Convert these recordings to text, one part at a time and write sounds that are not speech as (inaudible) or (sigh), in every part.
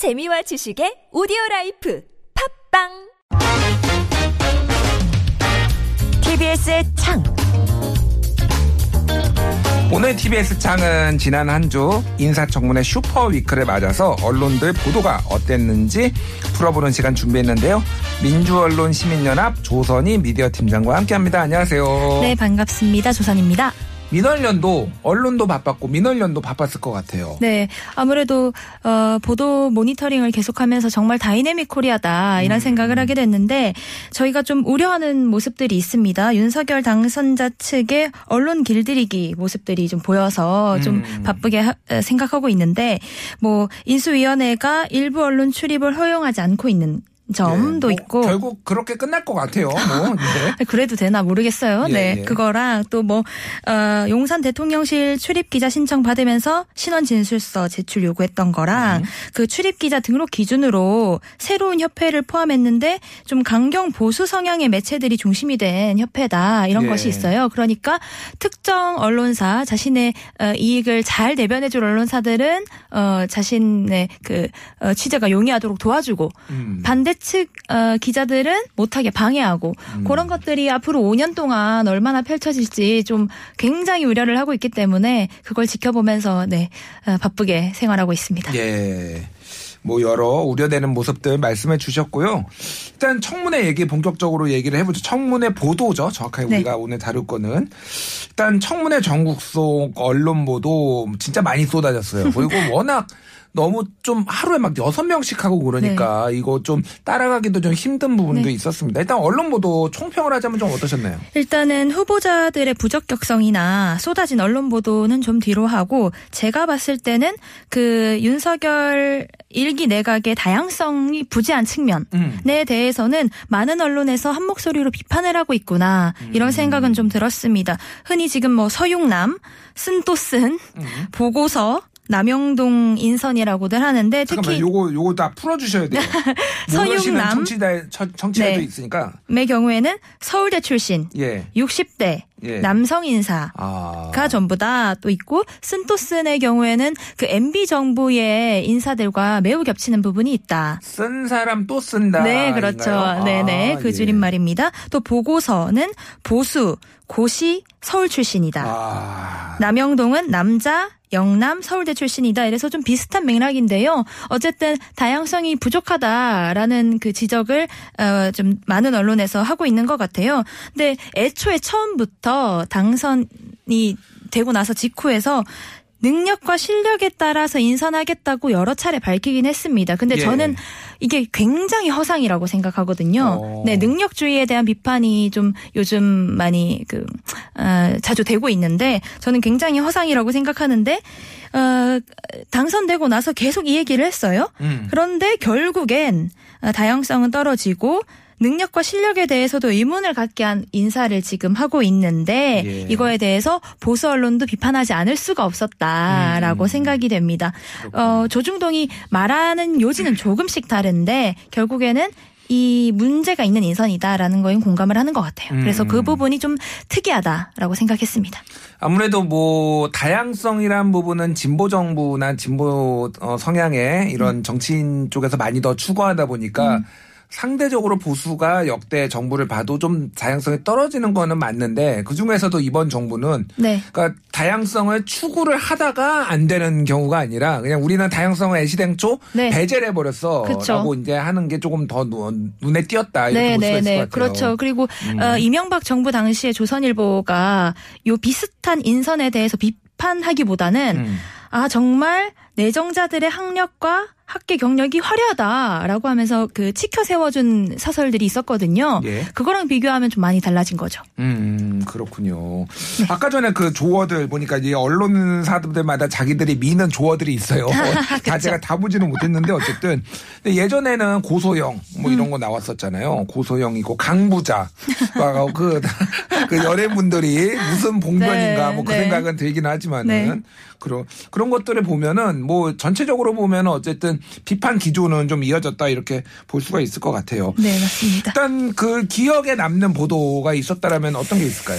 재미와 지식의 오디오 life 팟빵 TBS의 창 오늘 TBS 창은 지난 한 주 인사청문회 super week를 맞아서 언론들 보도가 어땠는지 풀어보는 시간 준비했는데요. 민주언론 시민연합 조선희 미디어 팀장과 함께합니다. 안녕하세요. 네, 반갑습니다. 조선희입니다. 민언련도 언론도 바빴고 민언련도 바빴을 것 같아요. 네, 아무래도 어, 보도 모니터링을 계속하면서 정말 다이내믹 코리아다 이런 음. 생각을 하게 됐는데 저희가 좀 우려하는 모습들이 있습니다. 윤석열 당선자 측의 언론 길들이기 모습들이 좀 보여서 좀 음. 바쁘게 하- 에, 생각하고 있는데 뭐 인수위원회가 일부 언론 출입을 허용하지 않고 있는 점도 뭐 있고 결국 그렇게 끝날 것 같아요. 뭐. 네. (laughs) 그래도 되나 모르겠어요. 예, 네. 예. 그거랑 또 뭐, 어, 용산 대통령실 출입 기자 신청 받으면서 신원 진술서 제출 요구했던 음. 거랑 그 출입 기자 등록 기준으로 새로운 협회를 포함했는데 좀 강경 보수 성향의 매체들이 중심이 된 협회다 이런 예. 것이 있어요. 그러니까 특정 언론사 자신의 어, 이익을 잘 내변해줄 언론사들은 어, 자신의 그 어, 취재가 용이하도록 도와주고 음. 반대 측 어, 기자들은 못하게 방해하고 음. 그런 것들이 앞으로 5년 동안 얼마나 펼쳐질지 좀 굉장히 우려를 하고 있기 때문에 그걸 지켜보면서 네 어, 바쁘게 생활하고 있습니다. 예. 뭐 여러 우려되는 모습들 말씀해 주셨고요. 일단 청문회 얘기 본격적으로 얘기를 해보죠. 청문회 보도죠. 정확하게 네. 우리가 오늘 다룰 거는 일단 청문회 전국 속 언론 보도 진짜 많이 쏟아졌어요. 그리고 (laughs) 워낙 너무 좀 하루에 막 여섯 명씩 하고 그러니까 이거 좀 따라가기도 좀 힘든 부분도 네. 있었습니다. 일단 언론 보도 총평을 하자면 좀 어떠셨나요? 일단은 후보자들의 부적격성이나 쏟아진 언론 보도는 좀 뒤로 하고 제가 봤을 때는 그 윤석열 일기 내각의 다양성이 부재한 측면 음. 에 대해서는 많은 언론에서 한 목소리로 비판을 하고 있구나 음. 이런 생각은 좀 들었습니다. 흔히 지금 뭐 서용남, 쓴 또쓴, 음. 보고서, 남영동 인선이라고들 하는데 잠깐만 특히 요거 요거 다 풀어주셔야 돼요. (laughs) 서윤남. 청취자 청- 청취자도 네. 있으니까 의 경우에는 서울대 출신, 예. 60대 예. 남성 인사. 아. 가 전부 다 또 있고 쓴또쓴의 경우에는 그 MB 정부의 인사들과 매우 겹치는 부분이 있다. 쓴 사람 또 쓴다. 네, 그렇죠. 인가요? 네네. 아, 그 예. 줄임말입니다. 또 보고서는 보수, 고시, 서울 출신이다. 아. 남영동은 남자, 영남, 서울대 출신이다. 이래서 좀 비슷한 맥락인데요. 어쨌든 다양성이 부족하다라는 그 지적을 어, 좀 많은 언론에서 하고 있는 것 같아요. 근데 애초에 처음부터 당선이 되고 나서 직후에서 능력과 실력에 따라서 인선하겠다고 여러 차례 밝히긴 했습니다. 근데 예. 저는 이게 굉장히 허상이라고 생각하거든요. 어. 네, 능력주의에 대한 비판이 좀 요즘 많이 그 어, 자주 되고 있는데 저는 굉장히 허상이라고 생각하는데 어, 당선되고 나서 계속 이 얘기를 했어요. 음. 그런데 결국엔 어, 다양성은 떨어지고 능력과 실력에 대해서도 의문을 갖게 한 인사를 지금 하고 있는데 예. 이거에 대해서 보수 언론도 비판하지 않을 수가 없었다라고 음. 생각이 됩니다. 어, 조중동이 말하는 요지는 조금씩 다른데 결국에는 이 문제가 있는 인선이다라는 거에 공감을 하는 것 같아요. 그래서 그 음. 부분이 좀 특이하다라고 생각했습니다. 아무래도 뭐 다양성이란 부분은 진보 정부나 진보 어, 성향의 음. 이런 정치인 쪽에서 많이 더 추구하다 보니까 상대적으로 보수가 역대 정부를 봐도 좀 다양성이 떨어지는 거는 맞는데 그 중에서도 이번 정부는 네. 그러니까 다양성을 추구를 하다가 안 되는 경우가 아니라 그냥 우리는 다양성을 애시당초 네. 배제를 해버렸어. 그쵸. 라고 이제 하는 게 조금 더 눈- 눈에 띄었다. 이렇게 네, 볼 수가 네, 있을 네. 것 같아요. 음. 그렇죠. 그리고 어, 이명박 정부 당시에 조선일보가 요 비슷한 인선에 대해서 비판하기보다는 음. 아 정말 내정자들의 학력과 학계 경력이 화려하다라고 하면서 그 치켜 세워준 사설들이 있었거든요. 예. 그거랑 비교하면 좀 많이 달라진 거죠. 음, 그렇군요. 네. 아까 전에 그 조어들 보니까 이 언론사들마다 자기들이 미는 조어들이 있어요. (laughs) 다 제가 다 보지는 못했는데 어쨌든. 예전에는 고소영 뭐 음. 이런 거 나왔었잖아요. 고소영이고 강부자. 그, 그 (laughs) 연예인분들이 무슨 봉변인가 네, 뭐그 네. 생각은 들긴 하지만은 네. 그런 그런 것들을 보면은 뭐 전체적으로 보면은 어쨌든 비판 기조는 좀 이어졌다 이렇게 볼 수가 있을 것 같아요. 네, 맞습니다. 일단 그 기억에 남는 보도가 있었다라면 어떤 게 있을까요?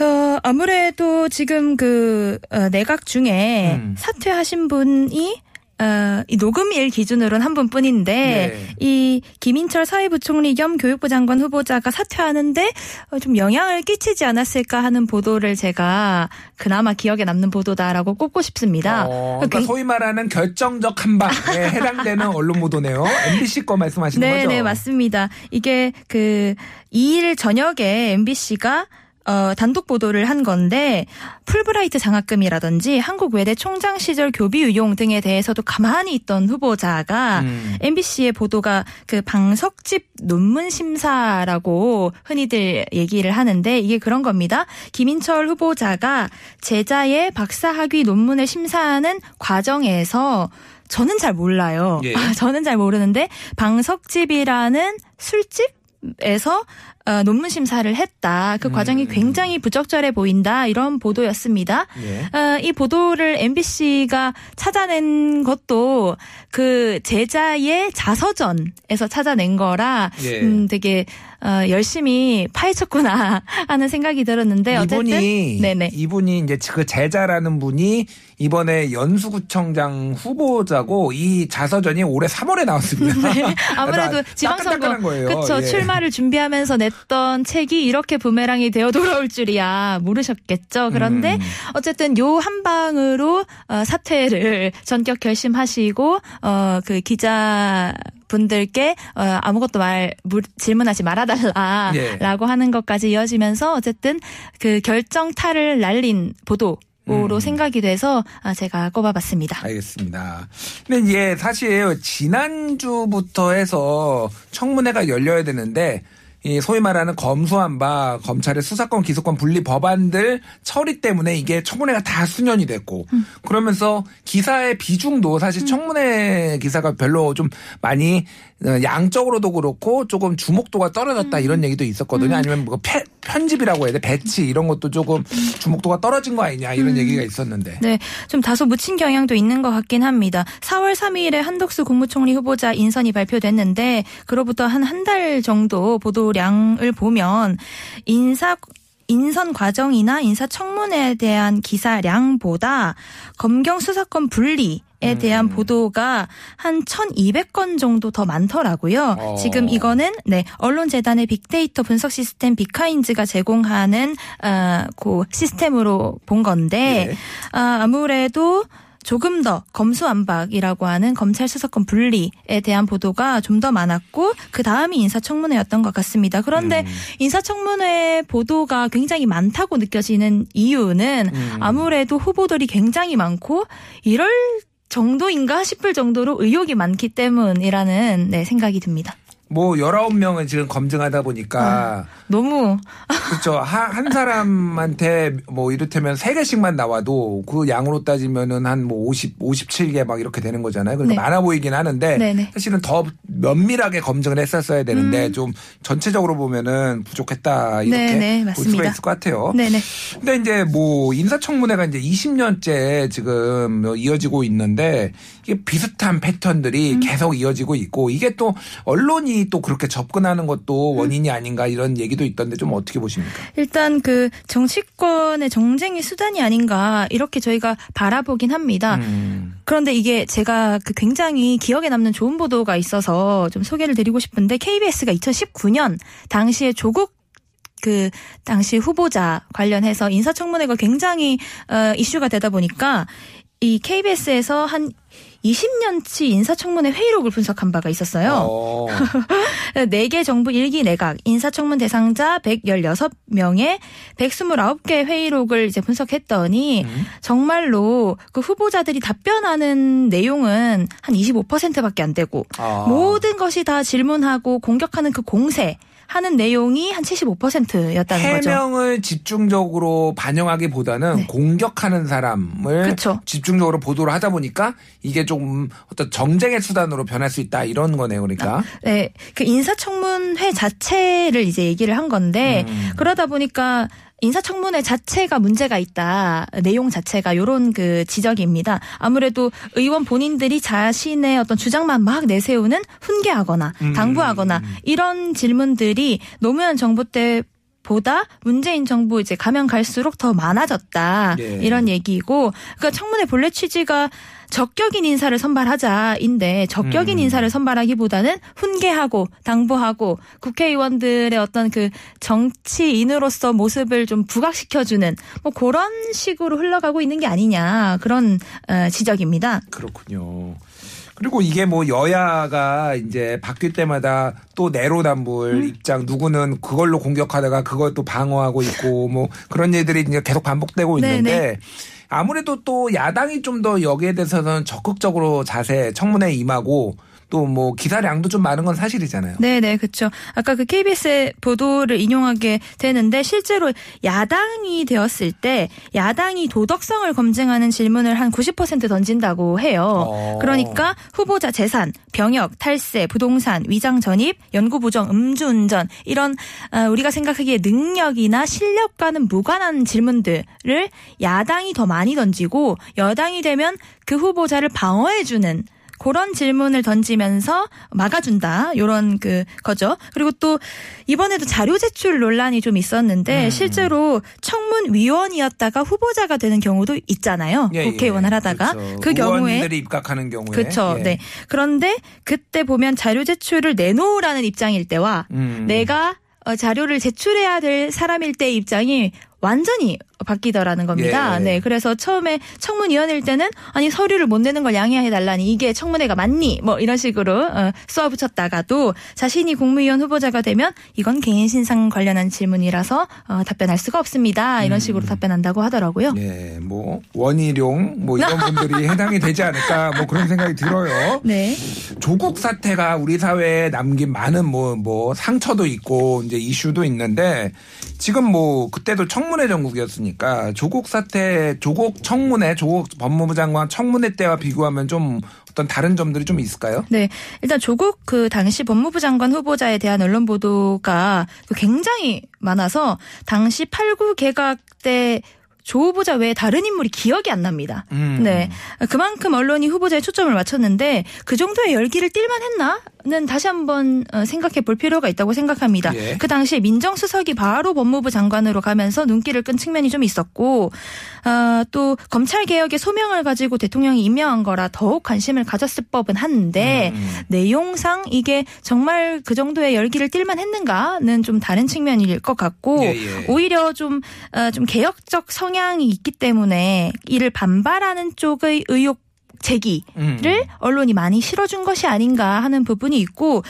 어, 아무래도 지금 그 어, 내각 중에 음. 사퇴하신 분이 어, 이 녹음일 기준으로는 한 분뿐인데 네. 이 김인철 사회부총리 겸 교육부 장관 후보자가 사퇴하는데 어, 좀 영향을 끼치지 않았을까 하는 보도를 제가 그나마 기억에 남는 보도다라고 꼽고 싶습니다. 어, 그러니까 굉- 소위 말하는 결정적 한방에 (laughs) 해당되는 언론 보도네요. MBC 거 말씀하시는 네, 거죠? 네, 맞습니다. 이게 그 2일 저녁에 MBC가 어, 단독 보도를 한 건데 풀브라이트 장학금이라든지 한국 외대 총장 시절 교비 유용 등에 대해서도 가만히 있던 후보자가 음. MBC의 보도가 그 방석집 논문 심사라고 흔히들 얘기를 하는데 이게 그런 겁니다. 김인철 후보자가 제자의 박사 학위 논문을 심사하는 과정에서 저는 잘 몰라요. 예. (laughs) 저는 잘 모르는데 방석집이라는 술집 에서 어, 논문 심사를 했다. 그 과정이 굉장히 부적절해 보인다. 이런 보도였습니다. 예. 어, 이 보도를 MBC가 찾아낸 것도 그 제자의 자서전에서 찾아낸 거라 예. 음, 되게 어, 열심히 파헤쳤구나 (laughs) 하는 생각이 들었는데 어쨌든 이분이 네네. 이분이 이제 그 제자라는 분이 이번에 연수구청장 후보자고 이 자서전이 올해 3월에 나왔습니다. (laughs) 네, 아무래도 나- 지방선거. 그렇죠 예. 출마를 준비하면서 냈던 책이 이렇게 부메랑이 되어 돌아올 줄이야 모르셨겠죠 그런데 음. 어쨌든 요 한 방으로 어, 사퇴를 (laughs) 전격 결심하시고 어 그 기자 분들께 어, 아무것도 말 물- 질문하지 말아달라라고 예. 하는 것까지 이어지면서 어쨌든 그 결정타를 날린 보도 로 음. 생각이 돼서 아, 제가 꼽아봤습니다. 알겠습니다. 근데 이게 사실 지난주부터 해서 청문회가 열려야 되는데 이 소위 말하는 검수한 바 검찰의 수사권 기소권 분리 법안들 처리 때문에 이게 청문회가 다 수년이 됐고 그러면서 기사의 비중도 사실 청문회 기사가 별로 좀 많이 어, 양적으로도 그렇고 조금 주목도가 떨어졌다 이런 얘기도 있었거든요. 아니면 뭐 패- 편집이라고 해야 돼? 배치 이런 것도 조금 주목도가 떨어진 거 아니냐 이런 얘기가 있었는데. 네, 좀 다소 묻힌 경향도 있는 것 같긴 합니다. 4월 3일에 한덕수 국무총리 후보자 인선이 발표됐는데 그로부터 한 한 달 정도 보도 량을 보면 인사 인선 과정이나 인사청문회에 대한 기사량보다 검경 수사권 분리 에 대한 보도가 한 1,200건 정도 더 많더라고요. 어. 지금 이거는 네 언론재단의 빅데이터 분석 시스템 비카인즈가 제공하는 어, 그 시스템으로 본 건데 예. 아, 아무래도 조금 더 검수안박이라고 하는 검찰 수사권 분리에 대한 보도가 좀 더 많았고 그 다음이 인사청문회였던 것 같습니다. 그런데 음. 인사청문회 보도가 굉장히 많다고 느껴지는 이유는 음. 아무래도 후보들이 굉장히 많고 이럴 정도인가 싶을 정도로 의혹이 많기 때문이라는 네, 생각이 듭니다. 뭐 19명을 지금 검증하다 아. 보니까 너무 그렇죠. 한, 한 사람한테 뭐 이를테면 세개씩만 나와도 그 양으로 따지면은 한 뭐 50, 57개 막 이렇게 되는 거잖아요. 그러니까 네. 많아 보이긴 하는데 네네. 사실은 더 면밀하게 검증을 했었어야 되는데 음. 좀 전체적으로 보면은 부족했다 이렇게 네네, 볼 수가. 있을 것 같아요. 네네. 근데 이제 뭐 인사청문회가 이제 20년째 지금 뭐 이어지고 있는데 이게 비슷한 패턴들이 음. 계속 이어지고 있고 이게 또 언론이 또 그렇게 접근하는 것도 원인이 아닌가 이런 얘기도 있던데 좀 어떻게 보십니까? 일단 그 정치권의 정쟁의 수단이 아닌가 이렇게 저희가 바라보긴 합니다. 음. 그런데 이게 제가 그 굉장히 기억에 남는 좋은 보도가 있어서 좀 소개를 드리고 싶은데 KBS가 2019년 당시에 조국 그 당시 후보자 관련해서 인사청문회가 굉장히 어, 이슈가 되다 보니까 이 KBS에서 한 20년치 인사청문회 회의록을 분석한 바가 있었어요. 어. (laughs) 4개 정부 1기 내각 인사청문 대상자 116명의 129개 회의록을 이제 분석했더니 음. 정말로 그 후보자들이 답변하는 내용은 한 25%밖에 안 되고 아. 모든 것이 다 질문하고 공격하는 그 공세 하는 내용이 한 75%였다는 거죠. 해명을 집중적으로 반영하기보다는 네. 공격하는 사람을 그쵸. 집중적으로 보도를 하다 보니까 이게 좀 어떤 정쟁의 수단으로 변할 수 있다 이런 거네요. 그러니까. 네, 그 인사청문회 자체를 이제 얘기를 한 건데 음. 그러다 보니까 인사청문회 자체가 문제가 있다. 내용 자체가 요런 그 지적입니다. 아무래도 의원 본인들이 자신의 어떤 주장만 막 내세우는 훈계하거나 음. 당부하거나 이런 질문들이 노무현 정부 때 보다 문재인 정부 이제 가면 갈수록 더 많아졌다 예. 이런 얘기고 그러니까 청문회 본래 취지가 적격인 인사를 선발하자인데 적격인 음. 인사를 선발하기보다는 훈계하고 당부하고 국회의원들의 어떤 그 정치인으로서 모습을 좀 부각시켜주는 뭐 그런 식으로 흘러가고 있는 게 아니냐 그런 어, 지적입니다. 그렇군요. 그리고 이게 뭐 여야가 이제 바뀔 때마다 또 내로남불 음. 입장 누구는 그걸로 공격하다가 그것도 방어하고 있고 뭐 그런 일들이 이제 계속 반복되고 네, 있는데 아무래도 또 야당이 좀 더 여기에 대해서는 적극적으로 자세 청문회에 임하고 또 뭐 기사량도 좀 많은 건 사실이잖아요. 네 네, 그렇죠. 아까 그 KBS의 보도를 인용하게 되는데 실제로 야당이 되었을 때 야당이 도덕성을 검증하는 질문을 한 90% 던진다고 해요. 어. 그러니까 후보자 재산, 병역, 탈세, 부동산, 위장 전입, 연구 부정, 음주운전 이런 어, 우리가 생각하기에 능력이나 실력과는 무관한 질문들을 야당이 더 많이 던지고 여당이 되면 그 후보자를 방어해주는 그런 질문을 던지면서 막아준다. 요런 그 거죠. 그리고 또 이번에도 자료 제출 논란이 좀 있었는데 음. 실제로 청문 위원이었다가 후보자가 되는 경우도 있잖아요. 예, 국회의원을 예. 하다가 그렇죠. 그 경우에 의원들이 입각하는 경우에 그렇죠. 예. 네. 그런데 그때 보면 자료 제출을 내놓으라는 입장일 때와 음. 내가 어, 자료를 제출해야 될 사람일 때의 입장이 완전히 바뀌더라는 겁니다. 예. 네. 그래서 처음에 청문위원일 때는 아니 서류를 못 내는 걸 양해해 달라니 이게 청문회가 맞니? 뭐 이런 식으로 어, 쏘아붙였다가도 자신이 국무위원 후보자가 되면 이건 개인 신상 관련한 질문이라서 어, 답변할 수가 없습니다. 이런 식으로 답변한다고 하더라고요. 예, 뭐 원희룡 뭐 이런 (laughs) 분들이 해당이 되지 않을까 뭐 그런 생각이 들어요. 네. 조국 사태가 우리 사회에 남긴 많은 뭐, 뭐 상처도 있고 이제 이슈도 있는데 지금 뭐 그때도 청문회 전국이었으니까 조국 사태, 조국 청문회, 조국 법무부 장관 청문회 때와 비교하면 좀 어떤 다른 점들이 좀 있을까요? 네. 일단 조국 그 당시 법무부 장관 후보자에 대한 언론 보도가 그 굉장히 많아서 당시 8구 개각 때 조 후보자 외에 다른 인물이 기억이 안 납니다. 음. 네. 그만큼 언론이 후보자에 초점을 맞췄는데 그 정도의 열기를 띨만 했나? 는 다시 한번 어, 생각해 볼 필요가 있다고 생각합니다. 예. 그 당시에 민정수석이 바로 법무부 장관으로 가면서 눈길을 끈 측면이 좀 있었고 어, 또 검찰 개혁의 소명을 가지고 대통령이 임명한 거라 더욱 관심을 가졌을 법은 한데 음. 내용상 이게 정말 그 정도의 열기를 띨만 했는가는 좀 다른 측면일 것 같고 예, 예. 오히려 좀, 어, 좀 개혁적 성향이 있기 때문에 이를 반발하는 쪽의 의혹 제기를 음. 언론이 많이 실어준 것이 아닌가 하는 부분이 있고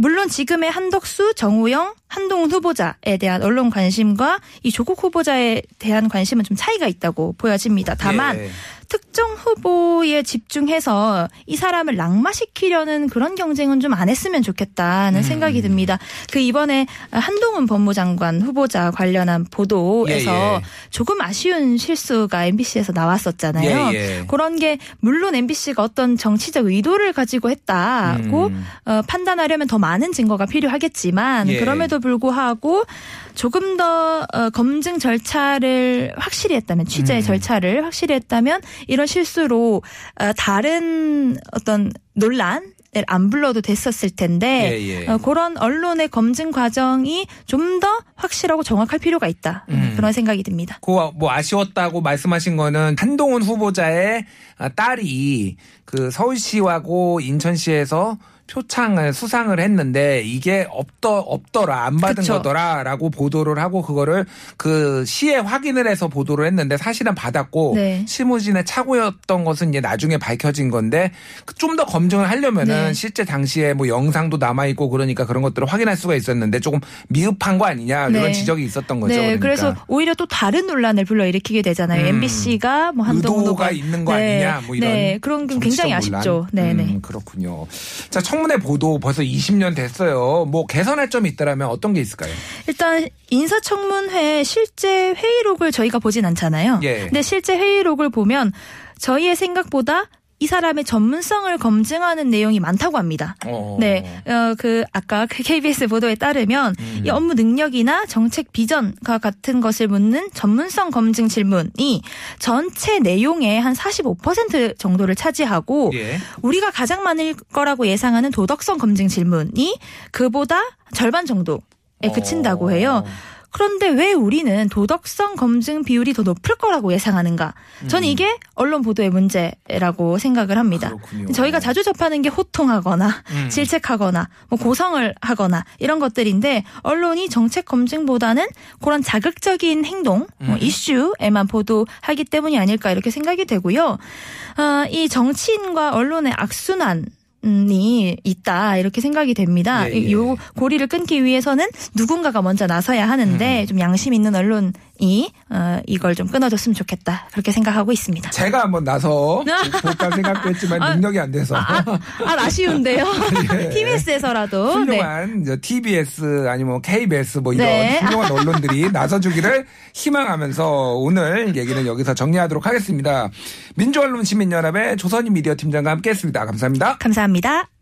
물론 지금의 한덕수, 정우영, 한동훈 후보자에 대한 언론 관심과 이 조국 후보자에 대한 관심은 좀 차이가 있다고 보여집니다. 다만 예. 특정 후보에 집중해서 이 사람을 낙마시키려는 그런 경쟁은 좀 안 했으면 좋겠다는 음. 생각이 듭니다. 그 이번에 한동훈 법무장관 후보자 관련한 보도에서 예, 예. 조금 아쉬운 실수가 MBC에서 나왔었잖아요. 예, 예. 그런 게 물론 MBC가 어떤 정치적 의도를 가지고 했다고 음. 어, 판단하려면 더 많은 증거가 필요하겠지만 예. 그럼에도 불구하고 조금 더 어, 검증 절차를 확실히 했다면 취재 음. 절차를 확실히 했다면 이런 실수로 어, 다른 어떤 논란 안 불러도 됐었을 텐데 예, 예. 어, 그런 언론의 검증 과정이 좀 더 확실하고 정확할 필요가 있다 음. 그런 생각이 듭니다. 그뭐 아쉬웠다고 말씀하신 거는 한동훈 후보자의 아, 딸이 그 서울시하고 인천시에서 표창을 수상을 했는데 이게 없더 없더라 안 받은 그쵸. 거더라라고 보도를 하고 그거를 그 시에 확인을 해서 보도를 했는데 사실은 받았고 네. 실무진의 착오였던 것은 이제 나중에 밝혀진 건데 좀 더 검증을 하려면은 네. 실제 당시에 뭐 영상도 남아 있고 그러니까 그런 것들을 확인할 수가 있었는데 조금 미흡한 거 아니냐 이런 네. 지적이 있었던 거죠. 네, 그러니까. 그래서 오히려 또 다른 논란을 불러일으키게 되잖아요. 음. MBC가 뭐 한동훈 의도가 후보가 있는 거 네, 아니냐 뭐 이런 네, 그런 게 굉장히 논란. 아쉽죠. 네, 네. 음, 그렇군요. 자 청 문회 보도 벌써 20년 됐어요. 뭐 개선할 점이 있다라면 어떤 게 있을까요? 일단 인사청문회 실제 회의록을 저희가 보진 않잖아요. 예. 근데 실제 회의록을 보면 저희의 생각보다 이 사람의 전문성을 검증하는 내용이 많다고 합니다. 어. 네, 어, 그, 아까 그 KBS 보도에 따르면 음. 이 업무 능력이나 정책 비전과 같은 것을 묻는 전문성 검증 질문이 전체 내용의 한 45% 정도를 차지하고 예. 우리가 가장 많을 거라고 예상하는 도덕성 검증 질문이 그보다 절반 정도에 그친다고 어. 해요. 그런데 왜 우리는 도덕성 검증 비율이 더 높을 거라고 예상하는가? 저는 이게 언론 보도의 문제라고 생각을 합니다. 음. 그렇군요. 저희가 자주 접하는 게 호통하거나 음. 질책하거나 뭐 고성을 하거나 이런 것들인데 언론이 정책 검증보다는 그런 자극적인 행동, 뭐 음. 이슈에만 보도하기 때문이 아닐까 이렇게 생각이 되고요. 아, 이 정치인과 언론의 악순환 이 있다 이렇게 생각이 됩니다. 예, 예. 이- 요 고리를 끊기 위해서는 누군가가 먼저 나서야 음. 하는데 좀 양심 있는 언론 이 어, 이걸 좀 끊어줬으면 좋겠다 그렇게 생각하고 있습니다. 제가 한번 나서 (laughs) 볼까 생각도 했지만 능력이 안 돼서 아, 아, 아 쉬운데요. (laughs) 예. TBS에서라도 네. 훌륭한 이제 TBS 아니면 KBS 뭐 이런 네. 훌륭한 (laughs) 언론들이 나서주기를 희망하면서 오늘 얘기는 여기서 정리하도록 하겠습니다. 민주언론 시민연합의 조선인 미디어 팀장과 함께했습니다. 감사합니다. 감사합니다.